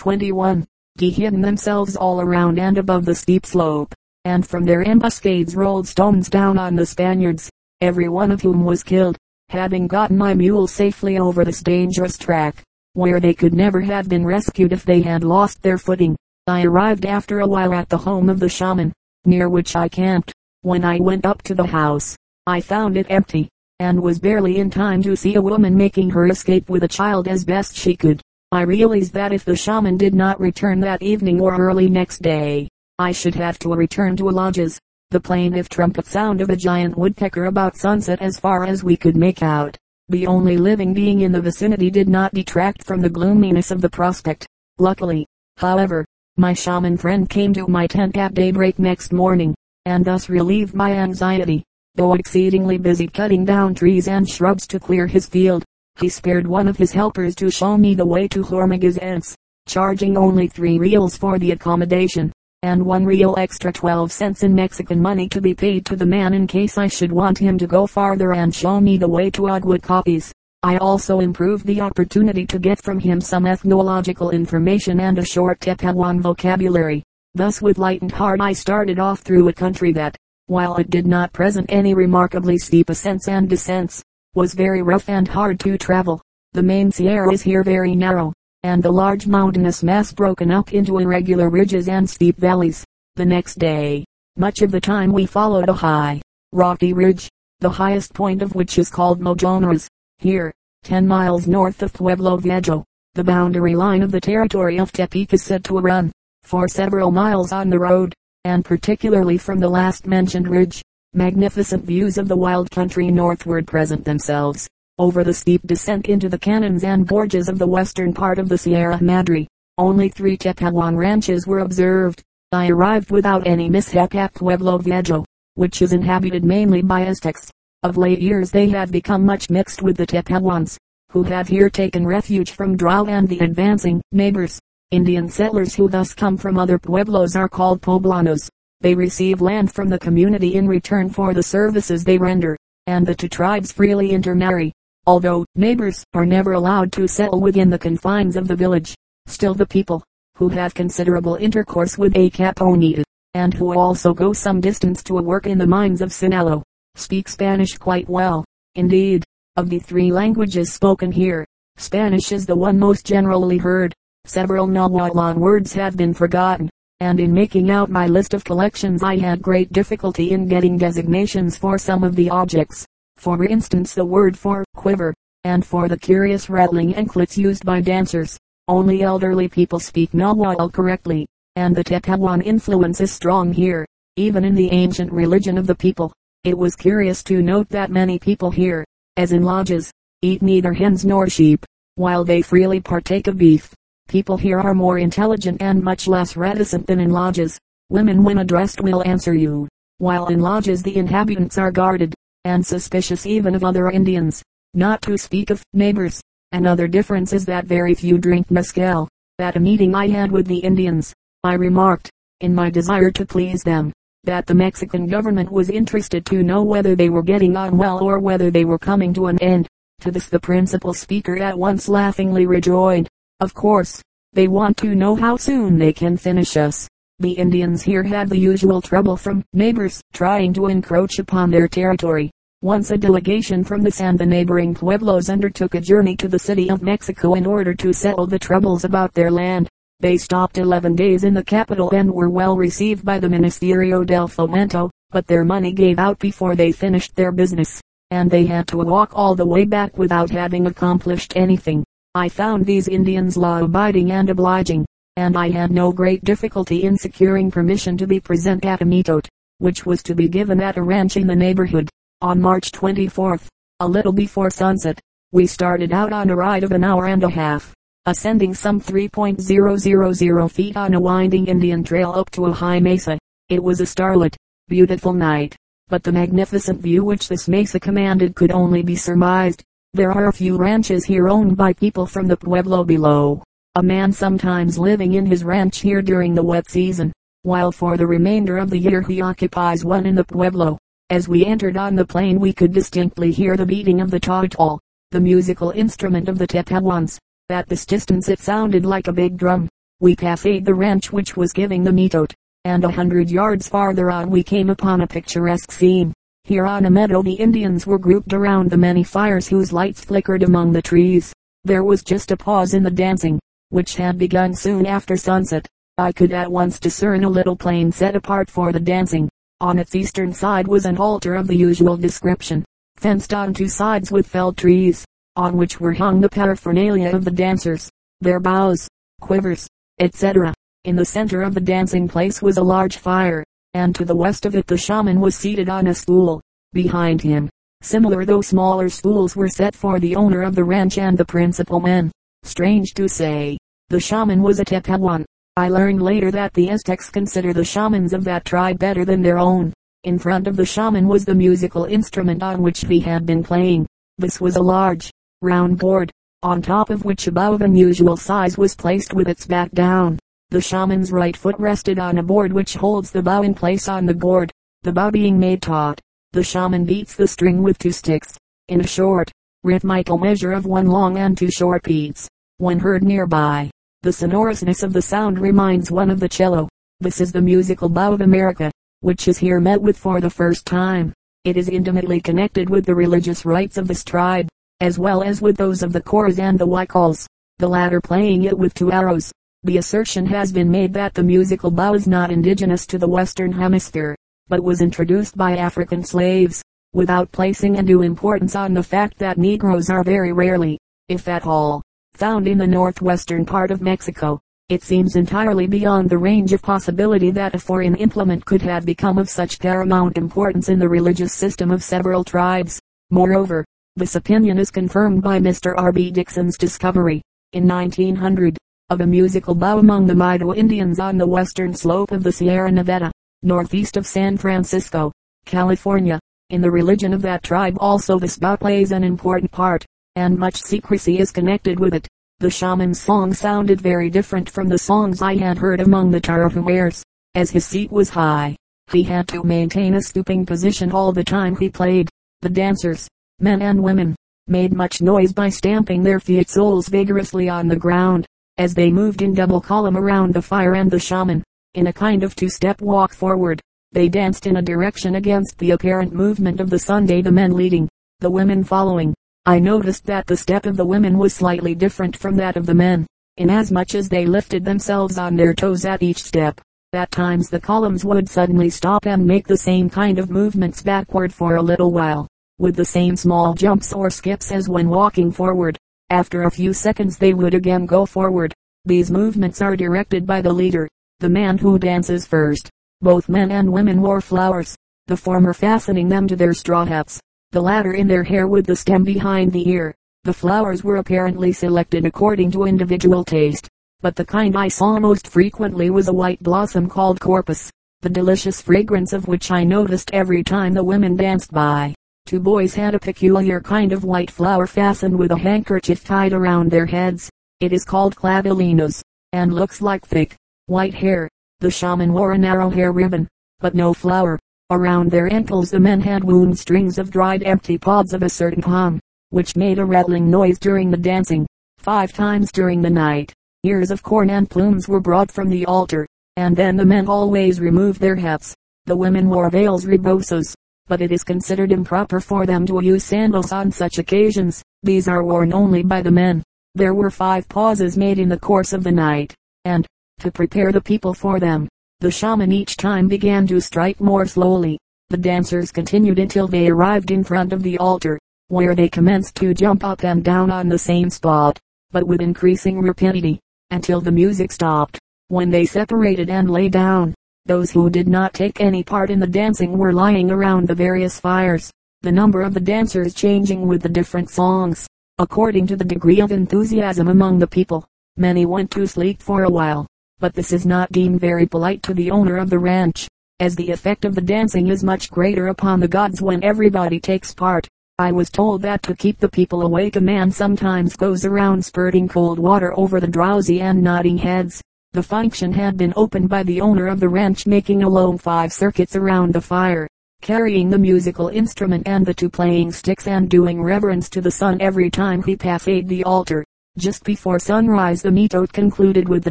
21. De hidden themselves all around and above the steep slope, and from their ambuscades rolled stones down on the Spaniards, every one of whom was killed. Having gotten my mule safely over this dangerous track, where they could never have been rescued if they had lost their footing, I arrived after a while at the home of the shaman, near which I camped. When I went up to the house, I found it empty, and was barely in time to see a woman making her escape with a child as best she could. I realized that if the shaman did not return that evening or early next day, I should have to return to Lajas. The plaintive trumpet sound of a giant woodpecker about sunset as far as we could make out. The only living being in the vicinity did not detract from the gloominess of the prospect. Luckily, however, my shaman friend came to my tent at daybreak next morning, and thus relieved my anxiety. Though exceedingly busy cutting down trees and shrubs to clear his field, he spared one of his helpers to show me the way to Hormiguez, charging only three reals for the accommodation, and one real extra 12 cents in Mexican money to be paid to the man in case I should want him to go farther and show me the way to Agua Copies. I also improved the opportunity to get from him some ethnological information and a short Tepehuan vocabulary. Thus with lightened heart I started off through a country that, while it did not present any remarkably steep ascents and descents, was very rough and hard to travel. The main Sierra is here very narrow, and the large mountainous mass broken up into irregular ridges and steep valleys. The next day, much of the time we followed a high, rocky ridge, the highest point of which is called Mojones. Here, 10 miles north of Pueblo Viejo, the boundary line of the territory of Tepic is said to run for several miles on the road, and particularly from the last mentioned ridge, magnificent views of the wild country northward present themselves, over the steep descent into the canyons and gorges of the western part of the Sierra Madre. Only three Tepehuan ranches were observed. I arrived without any mishap at Pueblo Viejo, which is inhabited mainly by Aztecs. Of late years they have become much mixed with the Tepehuans, who have here taken refuge from drought and the advancing neighbors. Indian settlers who thus come from other pueblos are called poblanos. They receive land from the community in return for the services they render, and the two tribes freely intermarry. Although neighbors are never allowed to settle within the confines of the village, still the people, who have considerable intercourse with Acaponeta, and who also go some distance to a work in the mines of Sinaloa, speak Spanish quite well. Indeed, of the three languages spoken here, Spanish is the one most generally heard. Several Nahuatl words have been forgotten, and in making out my list of collections I had great difficulty in getting designations for some of the objects. For instance the word for quiver, and for the curious rattling anklets used by dancers. Only elderly people speak Nahuatl correctly, and the Tepehuan influence is strong here, even in the ancient religion of the people. It was curious to note that many people here, as in Lajas, eat neither hens nor sheep, while they freely partake of beef. People here are more intelligent and much less reticent than in Lajas. Women when addressed will answer you, while in Lajas the inhabitants are guarded, and suspicious even of other Indians, not to speak of neighbors. Another difference is that very few drink mescal. At a meeting I had with the Indians, I remarked, in my desire to please them, that the Mexican government was interested to know whether they were getting on well or whether they were coming to an end. To this the principal speaker at once laughingly rejoined, of course, they want to know how soon they can finish us. The Indians here had the usual trouble from neighbors trying to encroach upon their territory. Once a delegation from this and the neighboring pueblos undertook a journey to the city of Mexico in order to settle the troubles about their land. They stopped 11 days in the capital and were well received by the Ministerio del Fomento, but their money gave out before they finished their business, and they had to walk all the way back without having accomplished anything. I found these Indians law-abiding and obliging, and I had no great difficulty in securing permission to be present at a mitote, which was to be given at a ranch in the neighborhood. On March 24th, a little before sunset, we started out on a ride of an hour and a half ascending some 3.000 feet on a winding Indian trail up to a high mesa. It was a starlit, beautiful night, but the magnificent view which this mesa commanded could only be surmised. There are a few ranches here owned by people from the pueblo below. A man sometimes living in his ranch here during the wet season, while for the remainder of the year he occupies one in the pueblo. As we entered on the plain we could distinctly hear the beating of the tautol, the musical instrument of the Tepehuans. At this distance it sounded like a big drum. we passed the ranch which was giving the mitote, and a hundred yards farther on we came upon a picturesque scene. Here on a meadow the Indians were grouped around the many fires whose lights flickered among the trees. There was just a pause in the dancing, which had begun soon after sunset. I could at once discern a little plain set apart for the dancing. On its eastern side was an altar of the usual description, fenced on two sides with felled trees, on which were hung the paraphernalia of the dancers, their bows, quivers, etc. In the center of the dancing place was a large fire, and to the west of it the shaman was seated on a stool. Behind him, similar though smaller stools were set for the owner of the ranch and the principal men. Strange to say, the shaman was a Tepehuan. I learned later that the Aztecs consider the shamans of that tribe better than their own. In front of the shaman was the musical instrument on which he had been playing. This was a large, round board, on top of which above unusual size was placed with its back down. The shaman's right foot rested on a board which holds the bow in place on the board. The bow being made taut, the shaman beats the string with two sticks. In a short, rhythmical measure of one long and two short beats. When heard nearby, the sonorousness of the sound reminds one of the cello. This is the musical bow of America, which is here met with for the first time. It is intimately connected with the religious rites of this tribe, as well as with those of the Coras and the Huichols, the latter playing it with two arrows. The assertion has been made that the musical bow is not indigenous to the Western Hemisphere, but was introduced by African slaves, without placing undue importance on the fact that Negroes are very rarely, if at all, found in the northwestern part of Mexico. It seems entirely beyond the range of possibility that a foreign implement could have become of such paramount importance in the religious system of several tribes. Moreover, this opinion is confirmed by Mr. R. B. Dixon's discovery, in 1900, of a musical bow among the Maidu Indians on the western slope of the Sierra Nevada, northeast of San Francisco, California. In the religion of that tribe also this bow plays an important part and much secrecy is connected with it. The shaman's song sounded very different from the songs I had heard among the Tarahumares. As his seat was high, he had to maintain a stooping position all the time he played. The dancers, men and women, made much noise by stamping their feet soles vigorously on the ground, as they moved in double column around the fire and the shaman, in a kind of two-step walk forward. They danced in a direction against the apparent movement of the Sunday the men leading, the women following. I noticed that the step of the women was slightly different from that of the men, inasmuch as they lifted themselves on their toes at each step. At times the columns would suddenly stop and make the same kind of movements backward for a little while, with the same small jumps or skips as when walking forward. After a few seconds they would again go forward. These movements are directed by the leader, the man who dances first. Both men and women wore flowers, the former fastening them to their straw hats, the latter in their hair with the stem behind the ear. The flowers were apparently selected according to individual taste, but the kind I saw most frequently was a white blossom called corpus, the delicious fragrance of which I noticed every time the women danced by. Two boys had a peculiar kind of white flower fastened with a handkerchief tied around their heads. It is called clavelinos, and looks like thick, white hair. The shaman wore a narrow hair ribbon, but no flower. Around their ankles the men had wound strings of dried empty pods of a certain palm, which made a rattling noise during the dancing. Five times during the night, ears of corn and plumes were brought from the altar, and then the men always removed their hats. The women wore veils rebosos, but it is considered improper for them to use sandals on such occasions. These are worn only by the men. There were five pauses made in the course of the night, and, to prepare the people for them, the shaman each time began to strike more slowly. The dancers continued until they arrived in front of the altar, where they commenced to jump up and down on the same spot, but with increasing rapidity, until the music stopped. When they separated and lay down, those who did not take any part in the dancing were lying around the various fires, the number of the dancers changing with the different songs, according to the degree of enthusiasm among the people. Many went to sleep for a while, but this is not deemed very polite to the owner of the ranch, as the effect of the dancing is much greater upon the gods when everybody takes part. I was told that to keep the people awake a man sometimes goes around spurting cold water over the drowsy and nodding heads. The function had been opened by the owner of the ranch making alone five circuits around the fire, carrying the musical instrument and the two playing sticks and doing reverence to the sun every time he passed the altar. Just before sunrise the mitote concluded with the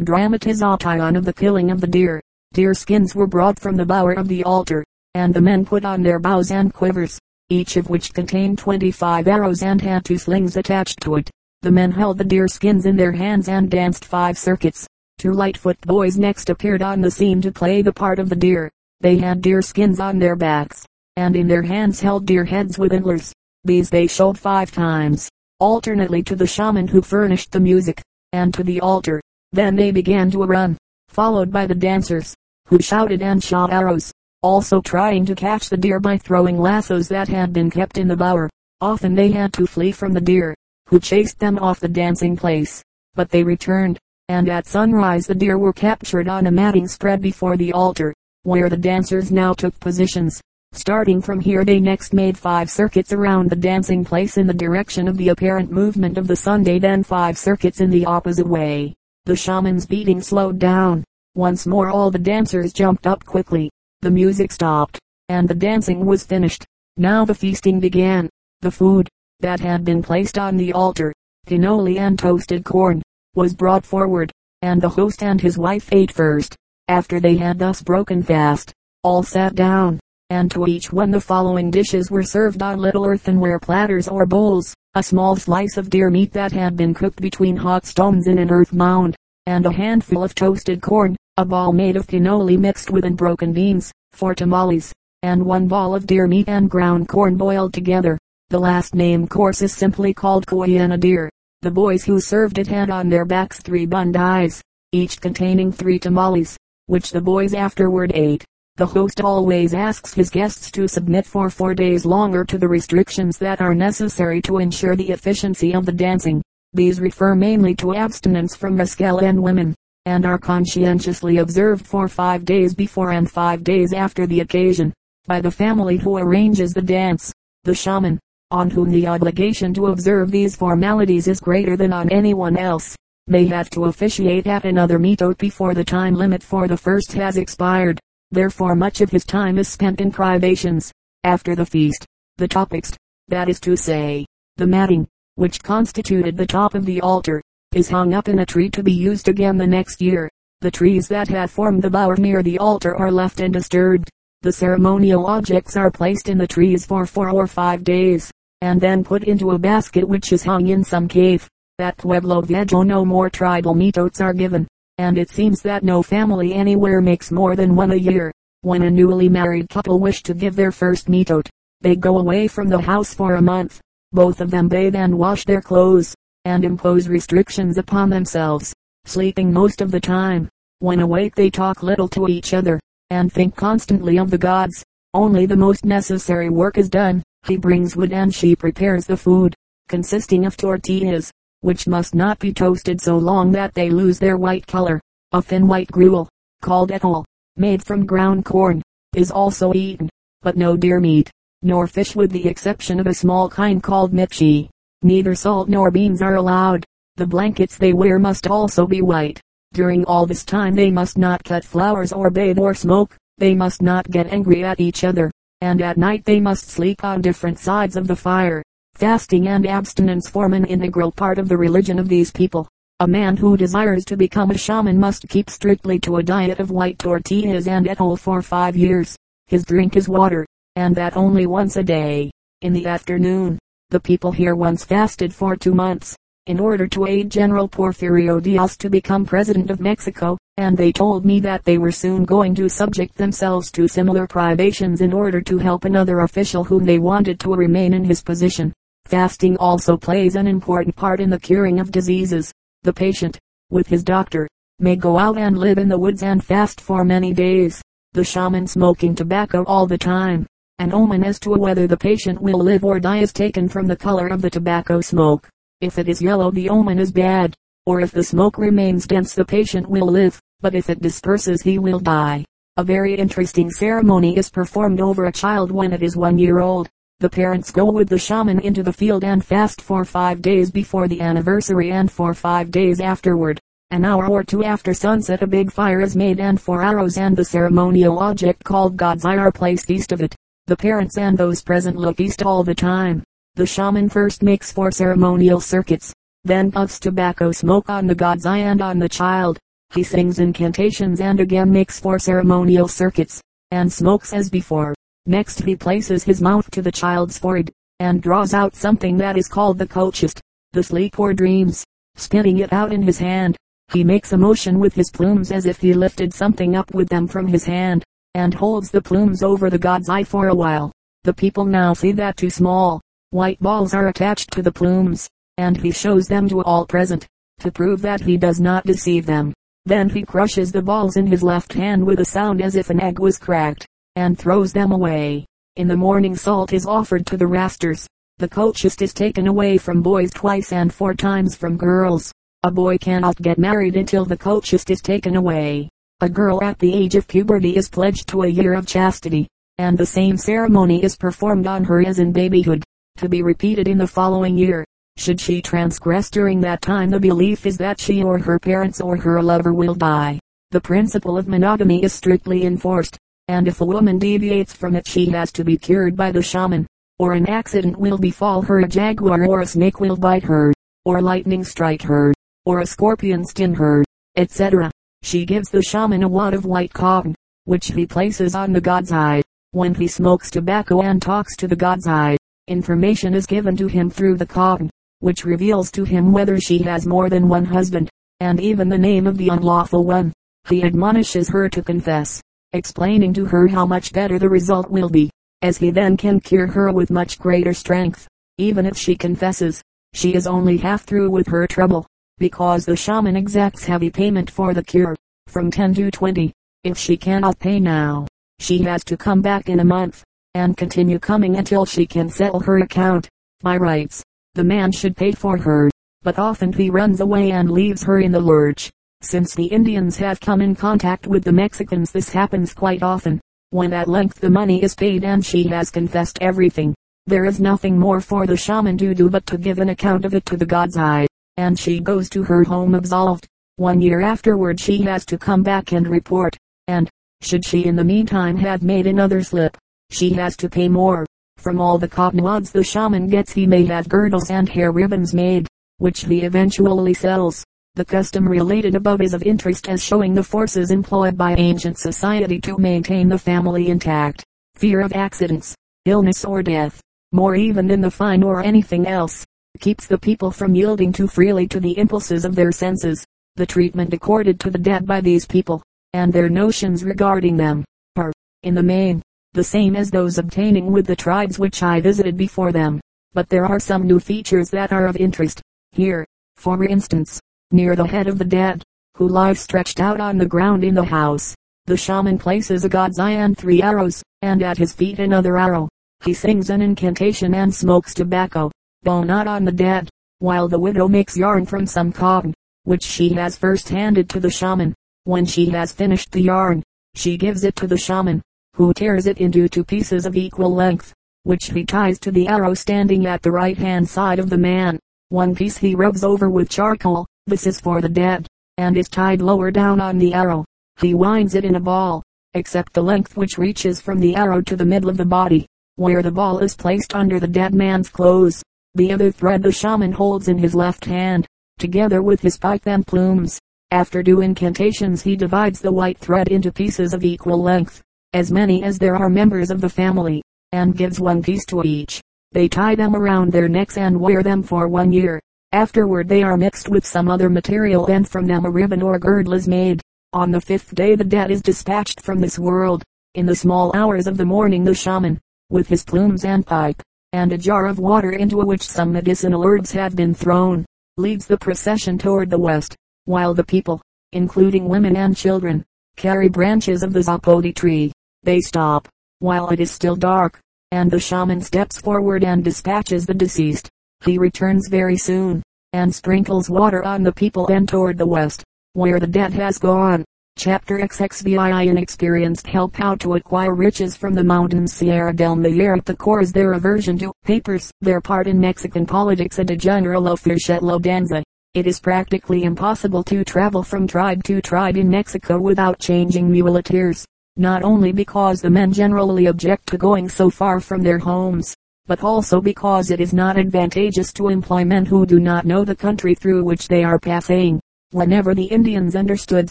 dramatization of the killing of the deer. Deer skins were brought from the bower of the altar, and the men put on their bows and quivers, each of which contained twenty-five arrows and had two slings attached to it. The men held the deer skins in their hands and danced five circuits. Two Lightfoot boys next appeared on the scene to play the part of the deer. They had deer skins on their backs, and in their hands held deer heads with antlers. These they showed five times alternately to the shaman who furnished the music, and to the altar. Then they began to run, followed by the dancers, who shouted and shot arrows, also trying to catch the deer by throwing lassos that had been kept in the bower. Often they had to flee from the deer, who chased them off the dancing place. But they returned, and at sunrise the deer were captured on a matting spread before the altar, where the dancers now took positions. Starting from here they next made five circuits around the dancing place in the direction of the apparent movement of the Sunday then five circuits in the opposite way. The shaman's beating slowed down. Once more all the dancers jumped up quickly. The music stopped, and the dancing was finished. Now the feasting began. The food, that had been placed on the altar, cannoli and toasted corn, was brought forward, and the host and his wife ate first. After they had thus broken fast, all sat down and to each one the following dishes were served on little earthenware platters or bowls, a small slice of deer meat that had been cooked between hot stones in an earth mound, and a handful of toasted corn, a ball made of cannoli mixed with unbroken beans, for tamales, and one ball of deer meat and ground corn boiled together. The last named course is simply called Koyana deer. The boys who served it had on their backs three bundis, each containing three tamales, which the boys afterward ate. The host always asks his guests to submit for four days longer to the restrictions that are necessary to ensure the efficiency of the dancing. These refer mainly to abstinence from mescal and women, and are conscientiously observed for five days before and five days after the occasion, by the family who arranges the dance. The shaman, on whom the obligation to observe these formalities is greater than on anyone else, may have to officiate at another mitote before the time limit for the first has expired. Therefore much of his time is spent in privations. After the feast, the topics, that is to say, the matting, which constituted the top of the altar, is hung up in a tree to be used again the next year. The trees that had formed the bower near the altar are left undisturbed. The ceremonial objects are placed in the trees for four or five days, and then put into a basket which is hung in some cave. At Pueblo Viejo no more tribal mitotes are given and it seems that no family anywhere makes more than one a year. When a newly married couple wish to give their first mitote, they go away from the house for a month. Both of them bathe and wash their clothes, and impose restrictions upon themselves, sleeping most of the time. When awake they talk little to each other, and think constantly of the gods. Only the most necessary work is done. He brings wood and she prepares the food, consisting of tortillas, which must not be toasted so long that they lose their white color. A thin white gruel, called atole, made from ground corn, is also eaten, but no deer meat, nor fish with the exception of a small kind called michi. Neither salt nor beans are allowed. The blankets they wear must also be white. During all this time they must not cut flowers or bathe or smoke. They must not get angry at each other, and at night they must sleep on different sides of the fire. Fasting and abstinence form an integral part of the religion of these people. A man who desires to become a shaman must keep strictly to a diet of white tortillas and atole for five years. His drink is water, and that only once a day, in the afternoon. The people here once fasted for two months, in order to aid General Porfirio Diaz to become president of Mexico, and they told me that they were soon going to subject themselves to similar privations in order to help another official whom they wanted to remain in his position. Fasting also plays an important part in the curing of diseases. The patient, with his doctor, may go out and live in the woods and fast for many days. The shaman smoking tobacco all the time. An omen as to whether the patient will live or die is taken from the color of the tobacco smoke. If it is yellow the omen is bad, or if the smoke remains dense the patient will live, but if it disperses he will die. A very interesting ceremony is performed over a child when it is one year old. The parents go with the shaman into the field and fast for five days before the anniversary and for five days afterward. An hour or two after sunset a big fire is made and four arrows and the ceremonial object called God's eye are placed east of it. The parents and those present look east all the time. The shaman first makes four ceremonial circuits, then puffs tobacco smoke on the god's eye and on the child. He sings incantations and again makes four ceremonial circuits, and smokes as before. Next he places his mouth to the child's forehead, and draws out something that is called the cochist, the sleep or dreams, spitting it out in his hand. He makes a motion with his plumes as if he lifted something up with them from his hand, and holds the plumes over the god's eye for a while. The people now see that two small, white balls are attached to the plumes, and he shows them to all present, to prove that he does not deceive them. Then he crushes the balls in his left hand with a sound as if an egg was cracked, and throws them away. In the morning salt is offered to the rasters. The cochist is taken away from boys twice and four times from girls. A boy cannot get married until the cochist is taken away. A girl at the age of puberty is pledged to a year of chastity, and the same ceremony is performed on her as in babyhood, to be repeated in the following year. Should she transgress during that time the belief is that she or her parents or her lover will die. The principle of monogamy is strictly enforced, and if a woman deviates from it she has to be cured by the shaman, or an accident will befall her a jaguar or a snake will bite her, or lightning strike her, or a scorpion sting her, etc. She gives the shaman a wad of white cotton, which he places on the god's eye. When he smokes tobacco and talks to the god's eye, information is given to him through the cotton which reveals to him whether she has more than one husband, and even the name of the unlawful one. He admonishes her to confess, explaining to her how much better the result will be, as he then can cure her with much greater strength. Even if she confesses, she is only half through with her trouble, because the shaman exacts heavy payment for the cure, from 10 to 20. If she cannot pay now, she has to come back in a month, and continue coming until she can settle her account. By rights, the man should pay for her, but often he runs away and leaves her in the lurch. Since the Indians have come in contact with the Mexicans this happens quite often. When at length the money is paid and she has confessed everything, there is nothing more for the shaman to do but to give an account of it to the god's eye, and she goes to her home absolved. One year afterward she has to come back and report, and, should she in the meantime have made another slip, she has to pay more. From all the cotton wads the shaman gets he may have girdles and hair ribbons made, which he eventually sells. The custom related above is of interest as showing the forces employed by ancient society to maintain the family intact. Fear of accidents, illness or death, more even than the fine or anything else, keeps the people from yielding too freely to the impulses of their senses. The treatment accorded to the dead by these people, and their notions regarding them, are, in the main, the same as those obtaining with the tribes which I visited before them. But there are some new features that are of interest. Here, for instance, near the head of the dead, who lies stretched out on the ground in the house, the shaman places a god's eye and three arrows, and at his feet another arrow. He sings an incantation and smokes tobacco, though not on the dead, while the widow makes yarn from some cotton, which she has first handed to the shaman. When she has finished the yarn, she gives it to the shaman, who tears it into two pieces of equal length, which he ties to the arrow standing at the right hand side of the man. One piece he rubs over with charcoal, this is for the dead, and is tied lower down on the arrow. He winds it in a ball, except the length which reaches from the arrow to the middle of the body, where the ball is placed under the dead man's clothes. The other thread the shaman holds in his left hand, together with his pipe and plumes. After due incantations he divides the white thread into pieces of equal length, as many as there are members of the family, and gives one piece to each. They tie them around their necks and wear them for one year. Afterward they are mixed with some other material and from them a ribbon or girdle is made. On the fifth day the dead is dispatched from this world. In the small hours of the morning the shaman, with his plumes and pipe, and a jar of water into which some medicinal herbs have been thrown, leads the procession toward the west, while the people, including women and children, carry branches of the zapoti tree, they stop, while it is still dark, and the shaman steps forward and dispatches the deceased. He returns very soon, and sprinkles water on the people and toward the west, where the dead has gone. Chapter XXVII Inexperienced help how to acquire riches from the mountains Sierra del Mayer the Coras their aversion to papers, their part in Mexican politics and a general official danza. It is practically impossible to travel from tribe to tribe in Mexico without changing muleteers not only because the men generally object to going so far from their homes, but also because it is not advantageous to employ men who do not know the country through which they are passing. Whenever the Indians understood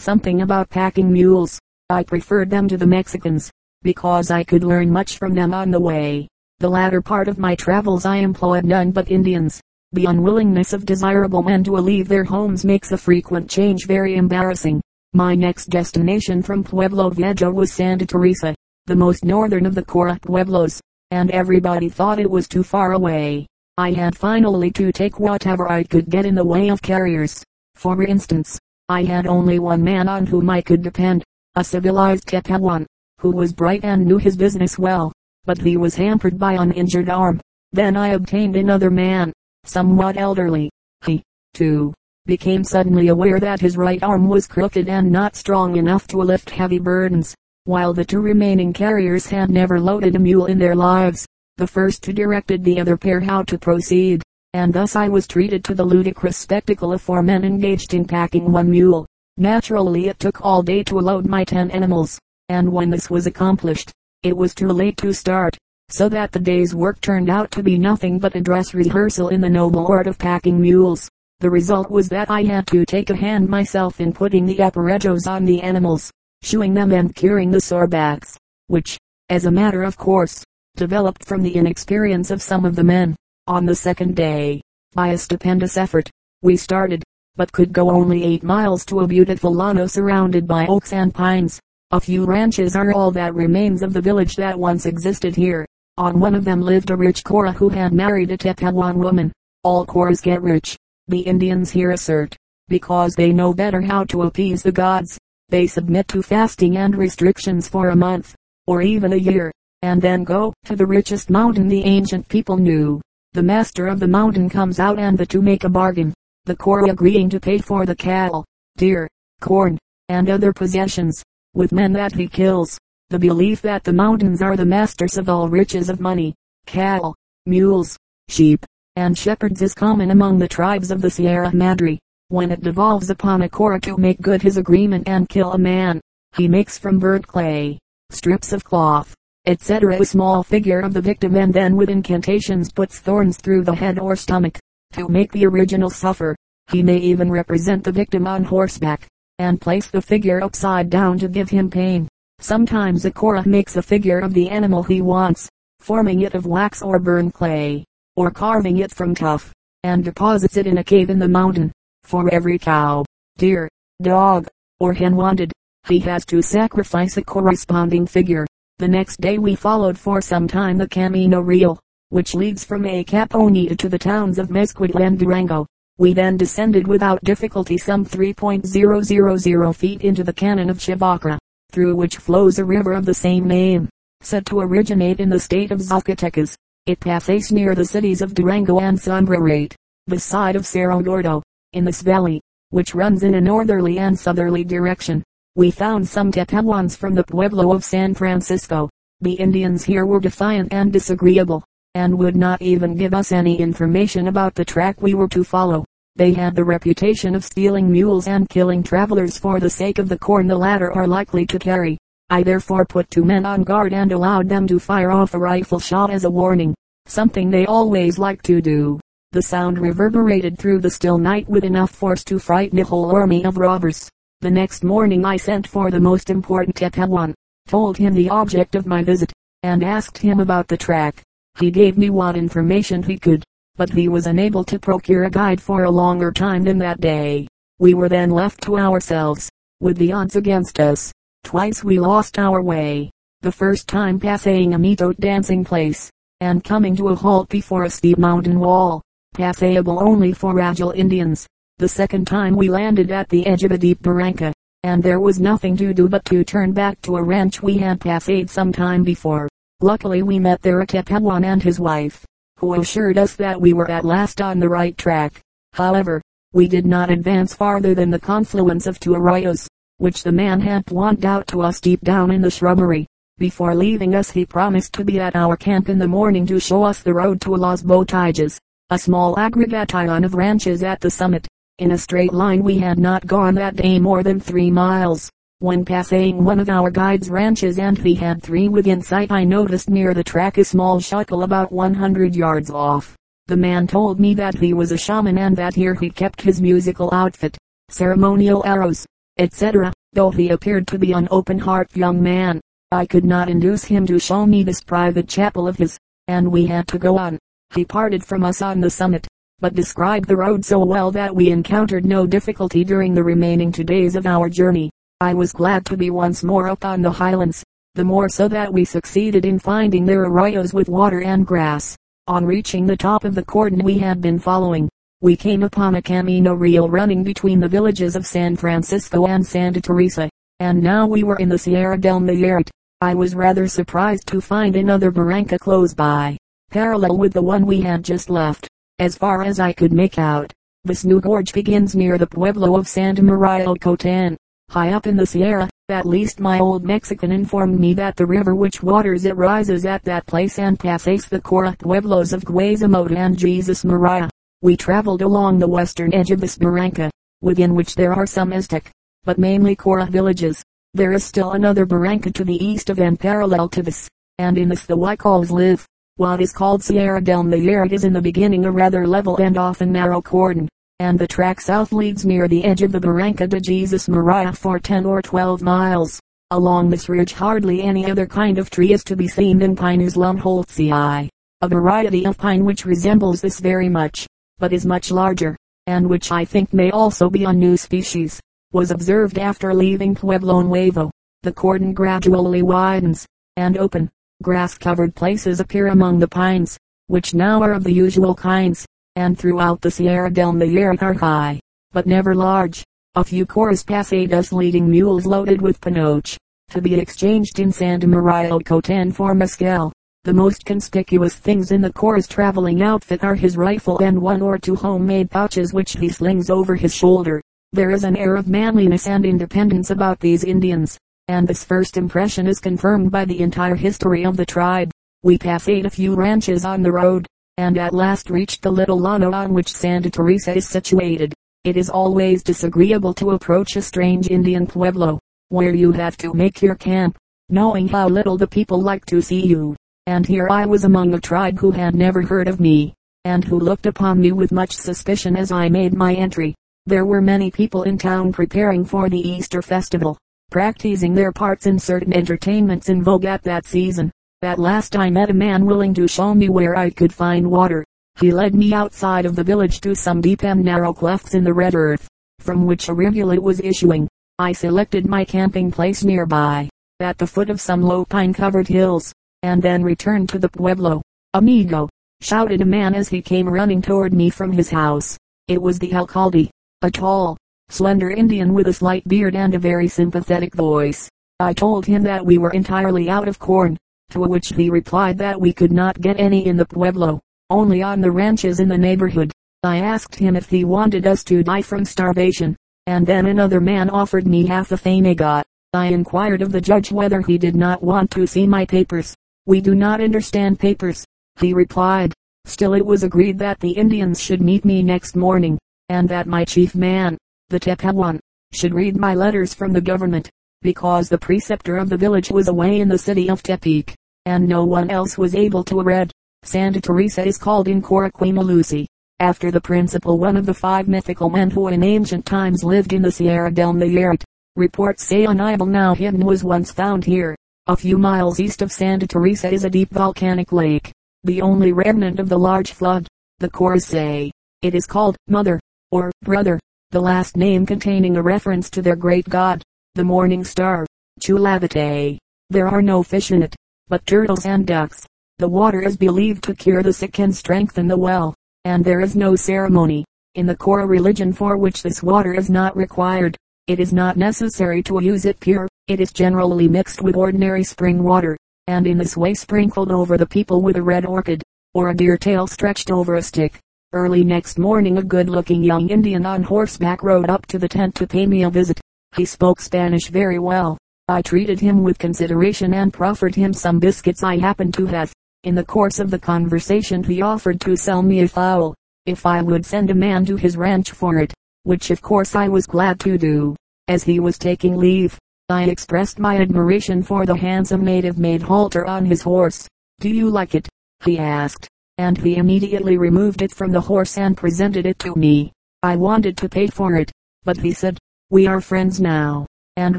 something about packing mules, I preferred them to the Mexicans, because I could learn much from them on the way. The latter part of my travels I employed none but Indians. The unwillingness of desirable men to leave their homes makes a frequent change very embarrassing. My next destination from Pueblo Viejo was Santa Teresa, the most northern of the Cora Pueblos, and everybody thought it was too far away. I had finally to take whatever I could get in the way of carriers. For instance, I had only one man on whom I could depend, a civilized Tepehuan, who was bright and knew his business well, but he was hampered by an injured arm. Then I obtained another man, somewhat elderly. He, too, became suddenly aware that his right arm was crooked and not strong enough to lift heavy burdens, while the two remaining carriers had never loaded a mule in their lives. The first two directed the other pair how to proceed and thus I was treated to the ludicrous spectacle of four men engaged in packing one mule. Naturally it took all day to load my ten animals, and when this was accomplished, it was too late to start, so that the day's work turned out to be nothing but a dress rehearsal in the noble art of packing mules. The result was that I had to take a hand myself in putting the aparejos on the animals, shoeing them and curing the sore backs, which, as a matter of course, developed from the inexperience of some of the men. On the second day, by a stupendous effort, we started, but could go only eight miles to a beautiful llano surrounded by oaks and pines. A few ranches are all that remains of the village that once existed here. On one of them lived a rich Cora who had married a Tepehuan woman. All Coras get rich, the Indians here assert, because they know better how to appease the gods. They submit to fasting and restrictions for a month, or even a year, and then go to the richest mountain the ancient people knew. The master of the mountain comes out and the two make a bargain, the Cora agreeing to pay for the cattle, deer, corn, and other possessions, with men that he kills. The belief that the mountains are the masters of all riches of money, cattle, mules, sheep, and shepherds is common among the tribes of the Sierra Madre. When it devolves upon a Cora to make good his agreement and kill a man, he makes from burnt clay, strips of cloth, etc. A small figure of the victim and then with incantations puts thorns through the head or stomach, to make the original suffer. He may even represent the victim on horseback, and place the figure upside down to give him pain. Sometimes a Cora makes a figure of the animal he wants, forming it of wax or burn clay, or carving it from tuff, and deposits it in a cave in the mountain. For every cow, deer, dog, or hen wanted, he has to sacrifice a corresponding figure. The next day we followed for some time the Camino Real, which leads from Acaponeta to the towns of Mezquital and Durango. We then descended without difficulty some 3.000 feet into the canon of Chivacra, through which flows a river of the same name, said to originate in the state of Zacatecas. It passes near the cities of Durango and Sombrerete, the side of Cerro Gordo. In this valley, which runs in a northerly and southerly direction, we found some Tepehuans from the Pueblo of San Francisco. The Indians here were defiant and disagreeable, and would not even give us any information about the track we were to follow. They had the reputation of stealing mules and killing travelers for the sake of the corn the latter are likely to carry. I therefore put two men on guard and allowed them to fire off a rifle shot as a warning, something they always like to do. The sound reverberated through the still night with enough force to frighten a whole army of robbers. The next morning I sent for the most important Tepehuan, told him the object of my visit, and asked him about the track. He gave me what information he could, but he was unable to procure a guide for a longer time than that day. We were then left to ourselves, with the odds against us. Twice we lost our way. The first time passing a mito dancing place, and coming to a halt before a steep mountain wall, passable only for agile Indians. The second time we landed at the edge of a deep barranca, and there was nothing to do but to turn back to a ranch we had passed some time before. Luckily we met there a Tepehuan and his wife, who assured us that we were at last on the right track. However, we did not advance farther than the confluence of two arroyos, which the man had pointed out to us deep down in the shrubbery. Before leaving us he promised to be at our camp in the morning to show us the road to Las Botillas, a small aggregation of ranches at the summit. In a straight line we had not gone that day more than three miles, When passing one of our guide's ranches and he had three within sight I noticed near the track a small shuckle about 100 yards off. The man told me that he was a shaman and that here he kept his musical outfit, ceremonial arrows, etc. Though he appeared to be an open-heart young man, I could not induce him to show me this private chapel of his, and we had to go on. He parted from us on the summit, but described the road so well that we encountered no difficulty during the remaining two days of our journey. I was glad to be once more up on the highlands, the more so that we succeeded in finding their arroyos with water and grass. On reaching the top of the cordon we had been following, we came upon a camino real running between the villages of San Francisco and Santa Teresa, and now we were in the Sierra del Muerte. I was rather surprised to find another barranca close by, parallel with the one we had just left, as far as I could make out. This new gorge begins near the pueblo of Santa Maria el Cotan, high up in the Sierra. At least my old Mexican informed me that the river which waters it rises at that place and passes the Cora pueblos of Guazamote and Jesus Maria. We traveled along the western edge of this barranca, within which there are some Aztec, but mainly Cora villages. There is still another barranca to the east of and parallel to this, and in this the Huichols live. What is called Sierra del Muerte is in the beginning a rather level and often narrow cordon and the track south leads near the edge of the Barranca de Jesus Maria for 10 or 12 miles. Along this ridge hardly any other kind of tree is to be seen than Pinus lumholtzii, a variety of pine which resembles this very much, but is much larger, and which I think may also be a new species, was observed after leaving Pueblo Nuevo. The cordon gradually widens, and open, grass-covered places appear among the pines, which now are of the usual kinds, and throughout the Sierra del Muerte are high, but never large. A few Coras pasadas leading mules loaded with panoche, to be exchanged in Santa Maria Cotan for mescal. The most conspicuous things in the Cora's traveling outfit are his rifle and one or two homemade pouches which he slings over his shoulder. There is an air of manliness and independence about these Indians, and this first impression is confirmed by the entire history of the tribe. We passed a few ranches on the road, and at last reached the little llano on which Santa Teresa is situated. It is always disagreeable to approach a strange Indian pueblo, where you have to make your camp, knowing how little the people like to see you. And here I was among a tribe who had never heard of me, and who looked upon me with much suspicion as I made my entry. There were many people in town preparing for the Easter festival, practicing their parts in certain entertainments in vogue at that season. At last I met a man willing to show me where I could find water. He led me outside of the village to some deep and narrow clefts in the red earth, from which a rivulet was issuing. I selected my camping place nearby, at the foot of some low pine-covered hills, and then returned to the pueblo. Amigo, shouted a man as he came running toward me from his house. It was the alcalde, a tall, slender Indian with a slight beard and a very sympathetic voice. I told him that we were entirely out of corn, to which he replied that we could not get any in the pueblo, only on the ranches in the neighborhood. I asked him if he wanted us to die from starvation, and then another man offered me half the fame got. I inquired of the judge whether he did not want to see my papers. We do not understand papers, he replied. Still it was agreed that the Indians should meet me next morning, and that my chief man, the Tepehuan, should read my letters from the government, because the preceptor of the village was away in the city of Tepic and no one else was able to read. Santa Teresa is called in Lucy, after the principal one of the five mythical men who in ancient times lived in the Sierra del Muerte. Reports say an idol now hidden was once found here. A few miles east of Santa Teresa is a deep volcanic lake, the only remnant of the large flood. The Coras say, it is called Mother, or Brother, the last name containing a reference to their great god, the morning star, Chulavite. There are no fish in it, but turtles and ducks. The water is believed to cure the sick and strengthen the well, and there is no ceremony in the Cora religion for which this water is not required. It is not necessary to use it pure. It is generally mixed with ordinary spring water, and in this way sprinkled over the people with a red orchid, or a deer tail stretched over a stick. Early next morning a good-looking young Indian on horseback rode up to the tent to pay me a visit. He spoke Spanish very well, I treated him with consideration and proffered him some biscuits I happened to have. In the course of the conversation he offered to sell me a fowl, if I would send a man to his ranch for it, which of course I was glad to do. As he was taking leave, I expressed my admiration for the handsome native made halter on his horse. Do you like it? he asked, and he immediately removed it from the horse and presented it to me. I wanted to pay for it, but he said, we are friends now, and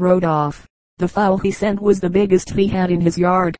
rode off. The fowl he sent was the biggest he had in his yard,